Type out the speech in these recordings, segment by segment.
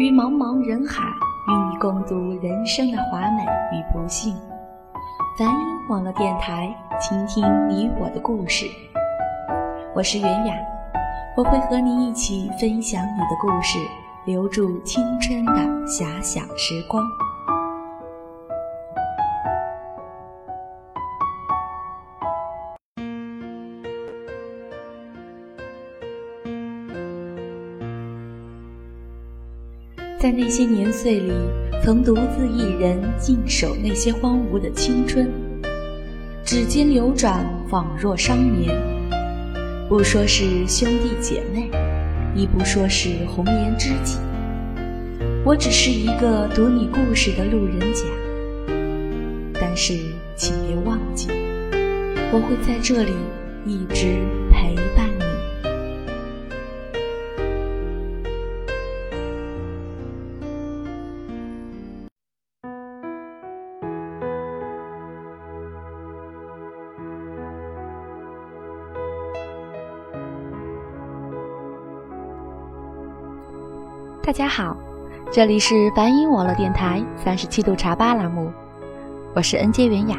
于茫茫人海，与你共度人生的华美与不幸。梵音网络电台，倾听你我的故事。我是袁雅，我会和你一起分享你的故事，留住青春的遐想时光。在那些年岁里，曾独自一人静守那些荒芜的青春，指尖流转，仿若商年。不说是兄弟姐妹，亦不说是红颜知己，我只是一个读你故事的路人甲。但是，请别忘记，我会在这里一直家好，这里是白音网络电台三十七度茶吧栏目，我是恩杰袁雅。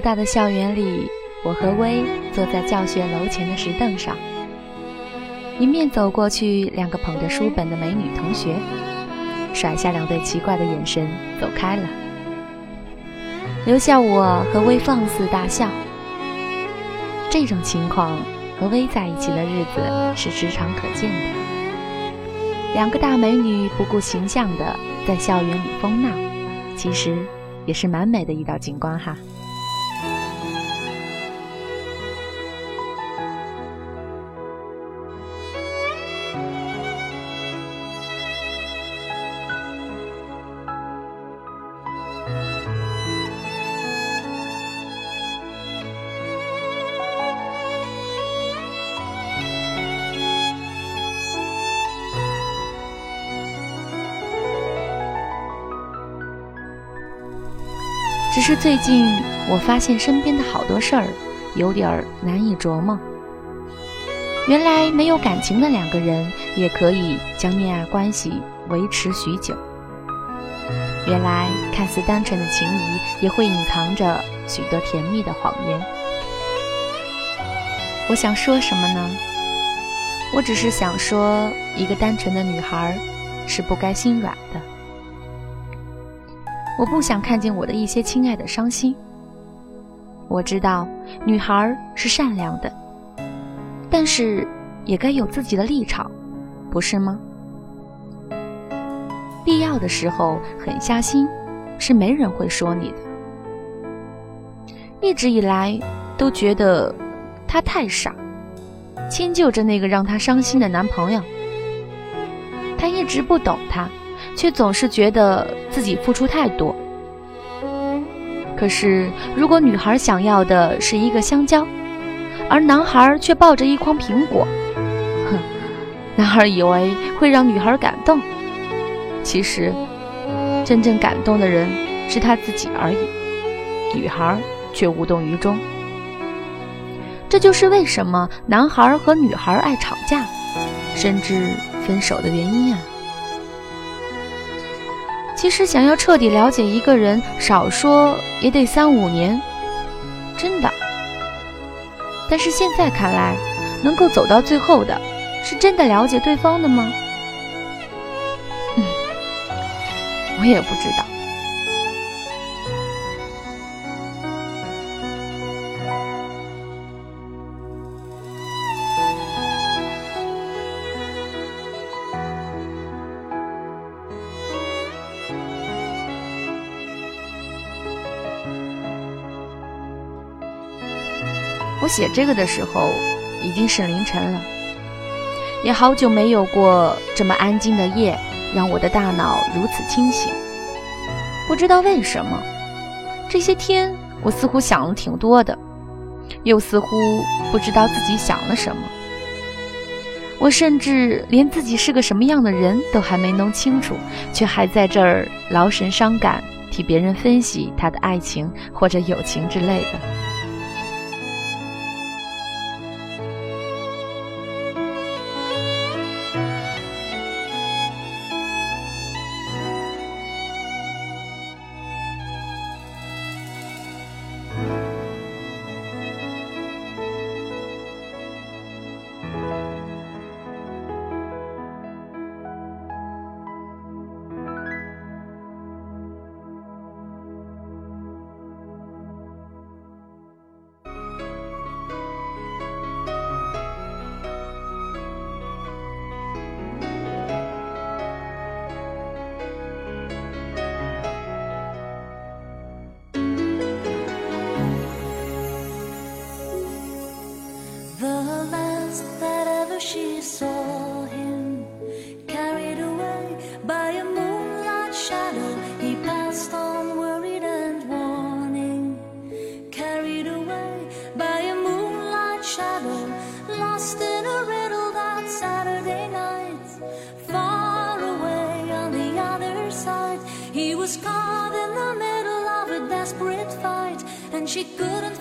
偌大的校园里，我和薇坐在教学楼前的石凳上，迎面走过去两个捧着书本的美女同学，甩下两对奇怪的眼神走开了，留下我和薇放肆大笑。这种情况和薇在一起的日子是时常可见的。两个大美女不顾形象的在校园里疯闹，其实也是蛮美的一道景观哈。只是最近，我发现身边的好多事儿有点难以琢磨。原来没有感情的两个人也可以将恋爱关系维持许久。原来看似单纯的情谊也会隐藏着许多甜蜜的谎言。我想说什么呢？我只是想说，一个单纯的女孩是不该心软的。我不想看见我的一些亲爱的伤心。我知道女孩是善良的，但是也该有自己的立场，不是吗？必要的时候狠下心，是没人会说你的。一直以来都觉得她太傻，迁就着那个让她伤心的男朋友。他一直不懂她。却总是觉得自己付出太多。可是，如果女孩想要的是一个香蕉，而男孩却抱着一筐苹果，哼，男孩以为会让女孩感动，其实，真正感动的人是他自己而已，女孩却无动于衷。这就是为什么男孩和女孩爱吵架，甚至分手的原因啊。其实想要彻底了解一个人，少说也得三五年，真的。但是现在看来，能够走到最后的，是真的了解对方的吗？嗯，我也不知道。写这个的时候，已经是凌晨了，也好久没有过这么安静的夜，让我的大脑如此清醒。不知道为什么，这些天我似乎想了挺多的，又似乎不知道自己想了什么。我甚至连自己是个什么样的人都还没弄清楚，却还在这儿劳神伤感，替别人分析他的爱情或者友情之类的。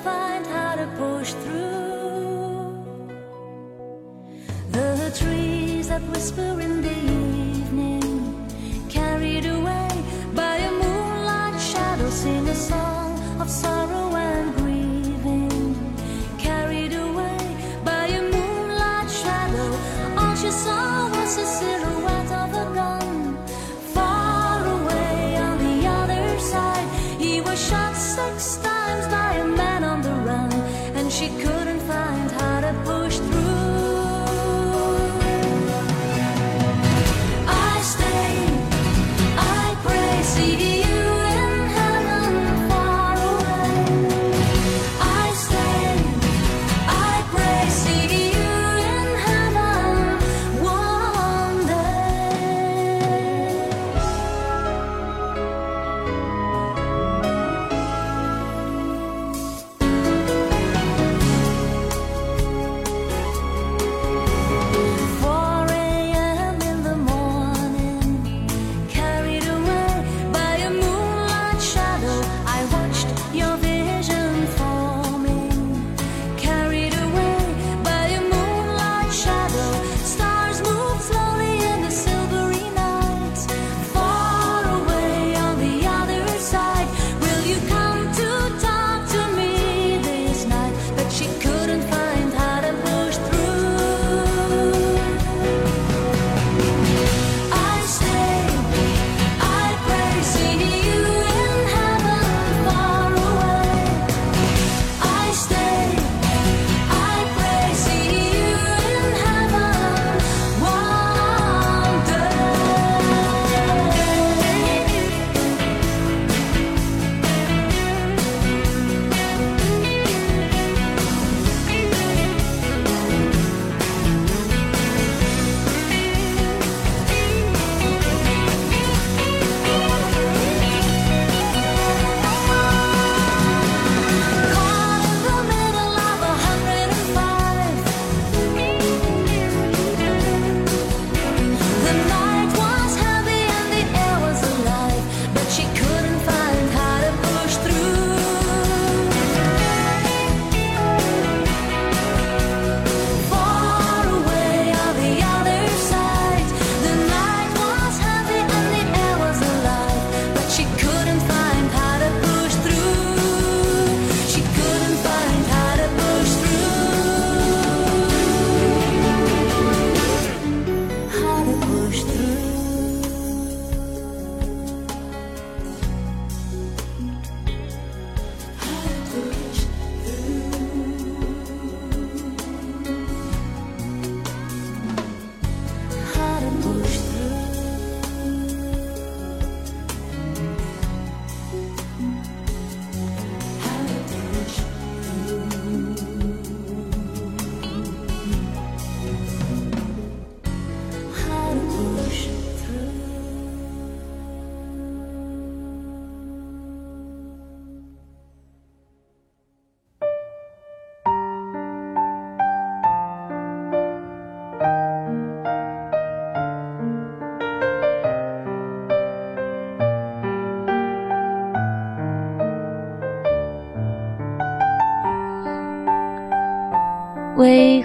Find how to push through. The trees that whisper in the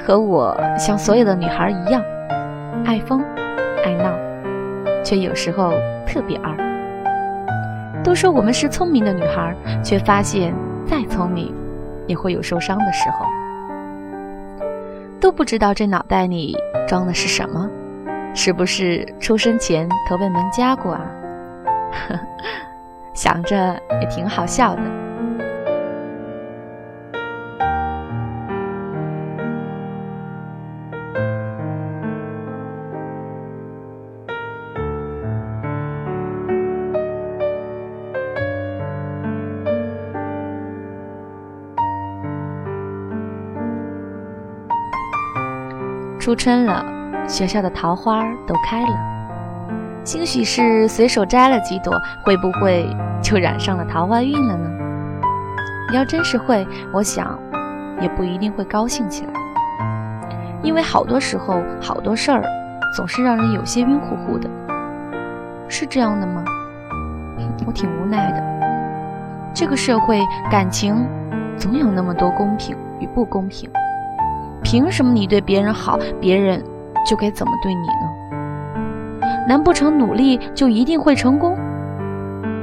和我像所有的女孩一样，爱疯爱闹，却有时候特别二。都说我们是聪明的女孩，却发现再聪明，也会有受伤的时候。都不知道这脑袋里装的是什么，是不是出生前头被门夹过啊？想着也挺好笑的。初春了，学校的桃花都开了。兴许是随手摘了几朵，会不会就染上了桃花运了呢？要真是会，我想也不一定会高兴起来，因为好多时候好多事儿总是让人有些晕乎乎的。是这样的吗？我挺无奈的。这个社会感情总有那么多公平与不公平。凭什么你对别人好，别人就该怎么对你呢？难不成努力就一定会成功？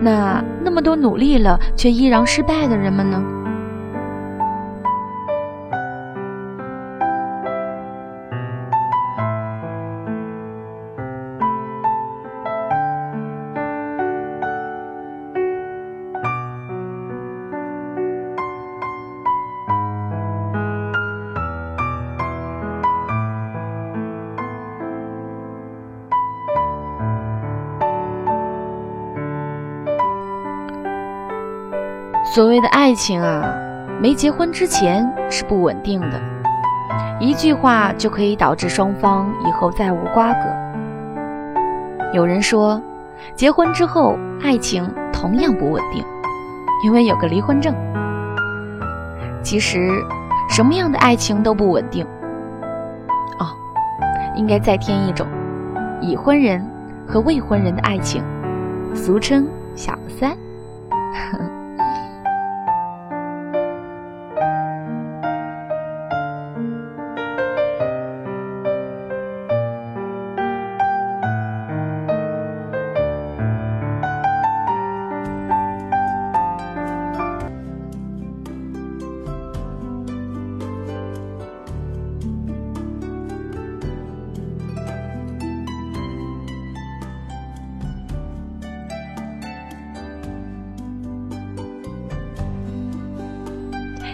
那那么多努力了却依然失败的人们呢？所谓的爱情啊，没结婚之前是不稳定的，一句话就可以导致双方以后再无瓜葛。有人说，结婚之后爱情同样不稳定，因为有个离婚证。其实，什么样的爱情都不稳定。哦，应该再添一种，已婚人和未婚人的爱情，俗称小三。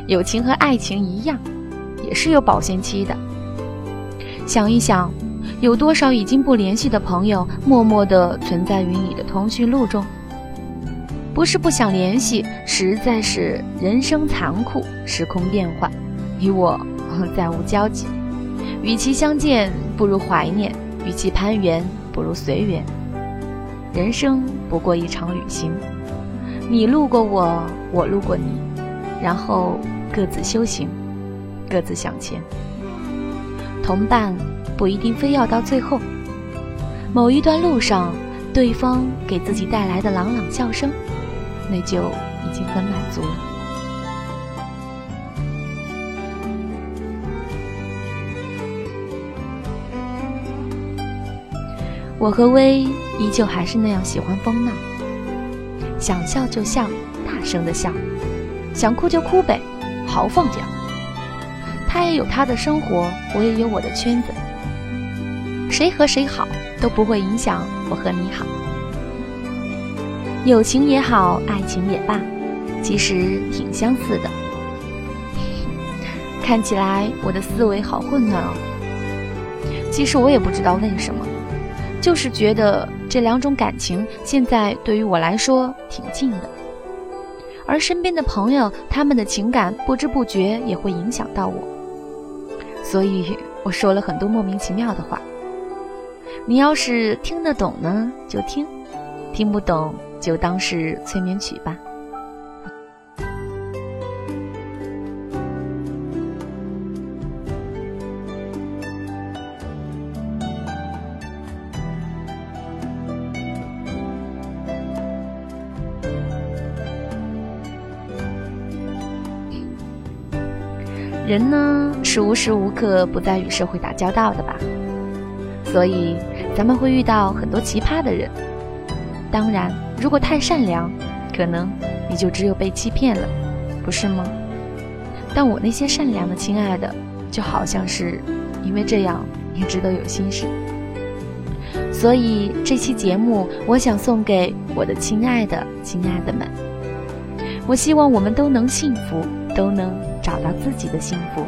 友情和爱情一样，也是有保鲜期的。想一想，有多少已经不联系的朋友，默默地存在于你的通讯录中？不是不想联系，实在是人生残酷，时空变幻，你我再无交集。与其相见，不如怀念；与其攀援，不如随缘。人生不过一场旅行，你路过我，我路过你，然后。各自修行，各自向前。同伴不一定非要到最后。某一段路上，对方给自己带来的朗朗笑声，那就已经很满足了。我和薇依旧还是那样喜欢疯闹，想笑就笑，大声的笑；想哭就哭呗。豪放点他也有他的生活，我也有我的圈子。谁和谁好都不会影响我和你好。友情也好，爱情也罢，其实挺相似的。看起来我的思维好混乱哦。其实我也不知道为什么，就是觉得这两种感情现在对于我来说挺近的。而身边的朋友，他们的情感不知不觉也会影响到我，所以我说了很多莫名其妙的话。你要是听得懂呢，就听；听不懂，就当是催眠曲吧。人呢是无时无刻不在与社会打交道的吧。所以咱们会遇到很多奇葩的人。当然如果太善良可能你就只有被欺骗了不是吗？但我那些善良的亲爱的就好像是因为这样一直都有心事。所以这期节目我想送给我的亲爱的亲爱的们。我希望我们都能幸福都能找到自己的幸福。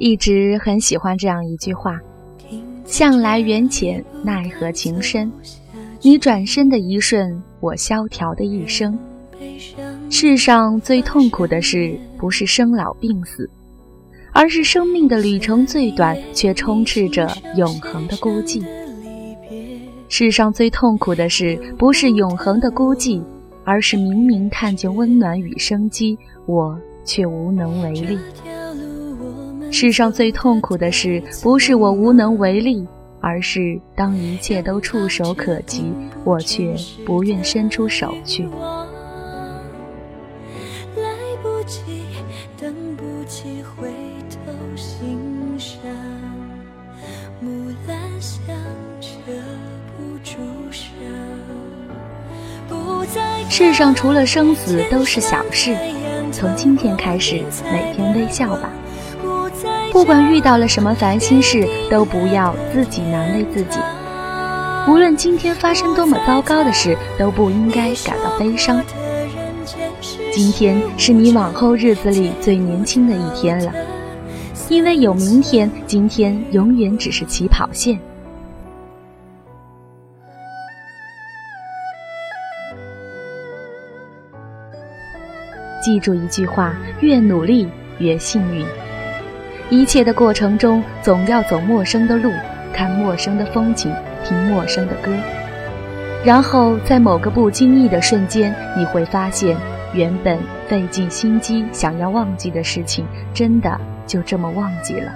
一直很喜欢这样一句话：“向来缘浅，奈何情深。你转身的一瞬，我萧条的一生。世上最痛苦的事，不是生老病死，而是生命的旅程最短，却充斥着永恒的孤寂。世上最痛苦的事，不是永恒的孤寂，而是明明看见温暖与生机，我却无能为力。世上最痛苦的事，不是我无能为力，而是当一切都触手可及，我却不愿伸出手去。来不及，等不及，回头欣赏。木兰香遮不住伤。世上除了生死都是小事，从今天开始，每天微笑吧。不管遇到了什么烦心事，都不要自己难为自己。无论今天发生多么糟糕的事，都不应该感到悲伤。今天是你往后日子里最年轻的一天了，因为有明天，今天永远只是起跑线。记住一句话：越努力越幸运。一切的过程中，总要走陌生的路，看陌生的风景，听陌生的歌。然后在某个不经意的瞬间，你会发现，原本费尽心机想要忘记的事情，真的就这么忘记了。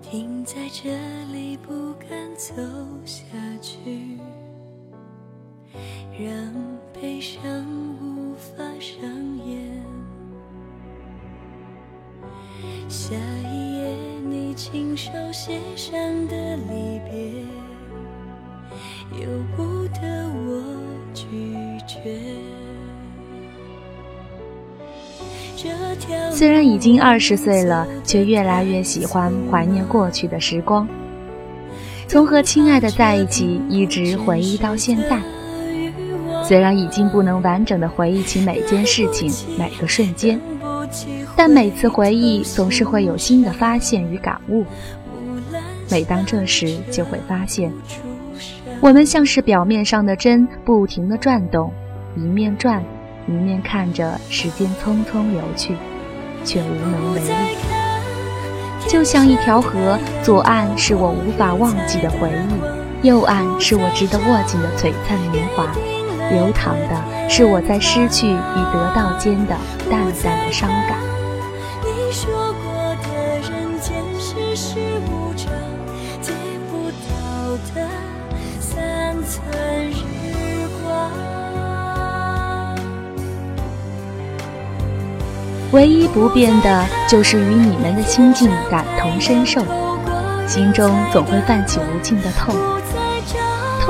停在这里，不敢走下去，让悲伤无法上演。下一页，你亲手写上的离别，由不得我拒绝。虽然已经二十岁了，却越来越喜欢怀念过去的时光。从和亲爱的在一起，一直回忆到现在。虽然已经不能完整的回忆起每件事情、每个瞬间，但每次回忆总是会有新的发现与感悟。每当这时，就会发现，我们像是表面上的针，不停地转动，一面转，一面看着时间匆匆流去，却无能为力。就像一条河，左岸是我无法忘记的回忆，右岸是我值得握紧的璀璨年华。流淌的是我在失去与得到间的淡淡的伤感。你说过的人间世事无常，借不到的三寸日光。唯一不变的就是与你们的心境感同身受，心中总会泛起无尽的痛。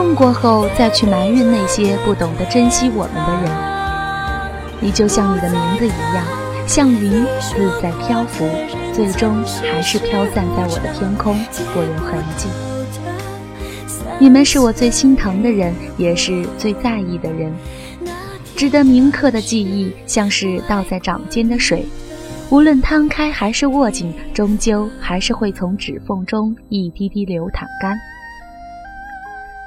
痛过后再去埋怨那些不懂得珍惜我们的人，你就像你的名字一样，像云自在漂浮，最终还是飘散在我的天空，不留痕迹。你们是我最心疼的人，也是最在意的人。值得铭刻的记忆，像是倒在掌间的水，无论摊开还是握紧，终究还是会从指缝中一滴滴流淌干。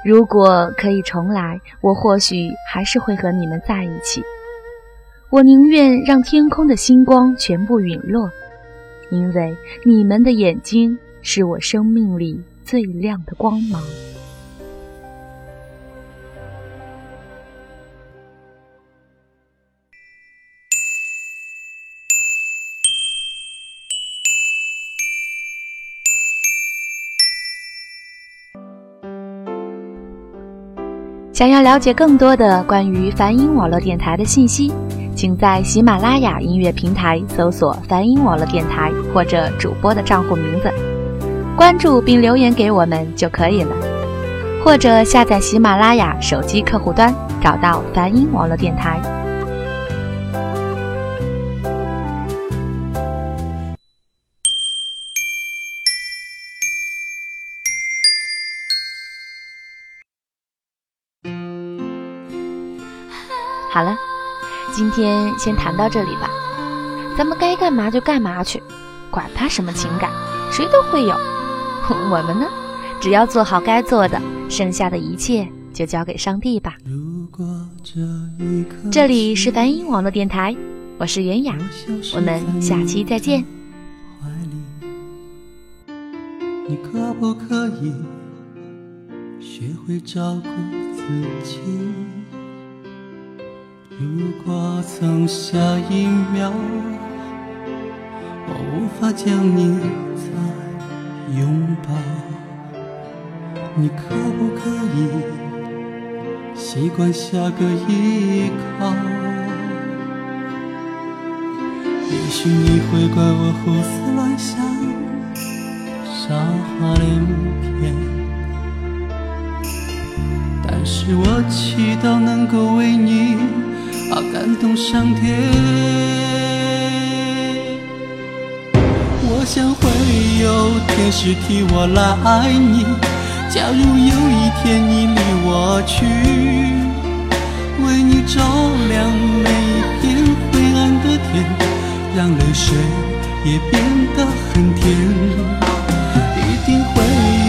如果可以重来，我或许还是会和你们在一起。我宁愿让天空的星光全部陨落，因为你们的眼睛是我生命里最亮的光芒。想要了解更多的关于梵音网络电台的信息，请在喜马拉雅音乐平台搜索“梵音网络电台”或者主播的账户名字，关注并留言给我们就可以了。或者下载喜马拉雅手机客户端，找到梵音网络电台。天先谈到这里吧。咱们该干嘛就干嘛去，管他什么情感，谁都会有。我们呢，只要做好该做的，剩下的一切就交给上帝吧。如果这一刻这里是梵音网络电台，我是袁雅，我们下期再见。你可不可以学会照顾自己？如果曾下一秒我无法将你再拥抱，你可不可以习惯下个依靠？也许你会怪我胡思乱想，傻话连篇，但是我祈祷能够为你啊感动上天。我想会有天使替我来爱你。假如有一天你离我去，为你照亮每一片灰暗的天，让泪水也变得很甜。一定会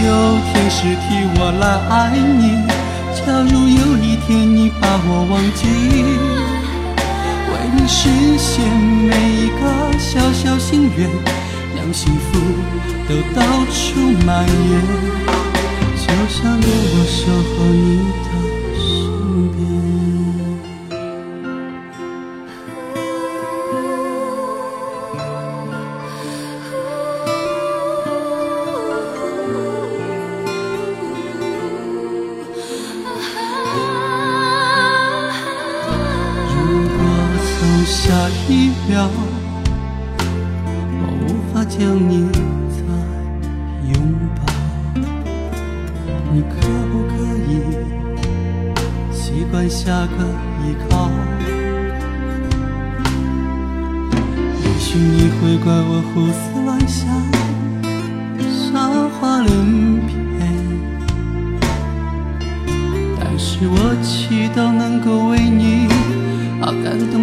有天使替我来爱你。假如有一天你把我忘记，为你实现每一个小小心愿，让幸福都到处蔓延。就像有我守候你的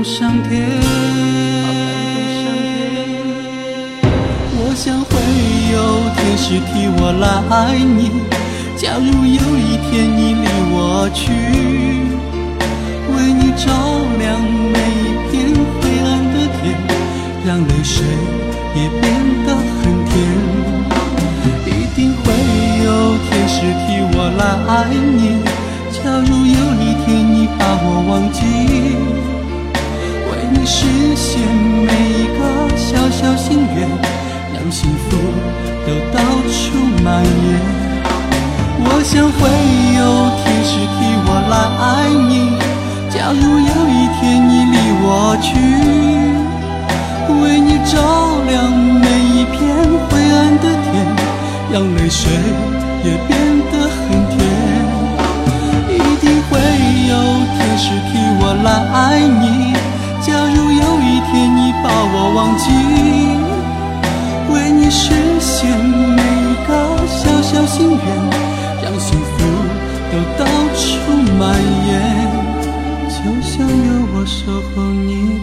上天。我想会有天使替我来爱你。假如有一天你离我去，为你照亮每一片灰暗的天，让泪水也变得很甜。一定会有天使替我来爱你。假如有一天你把我忘记，实现每一个小小心愿，让幸福都到处蔓延。我想会有天使替我来爱你。假如有一天你离我去，为你照亮每一片灰暗的天，让泪水也变心愿，让幸福都到处蔓延，就像有我守候你。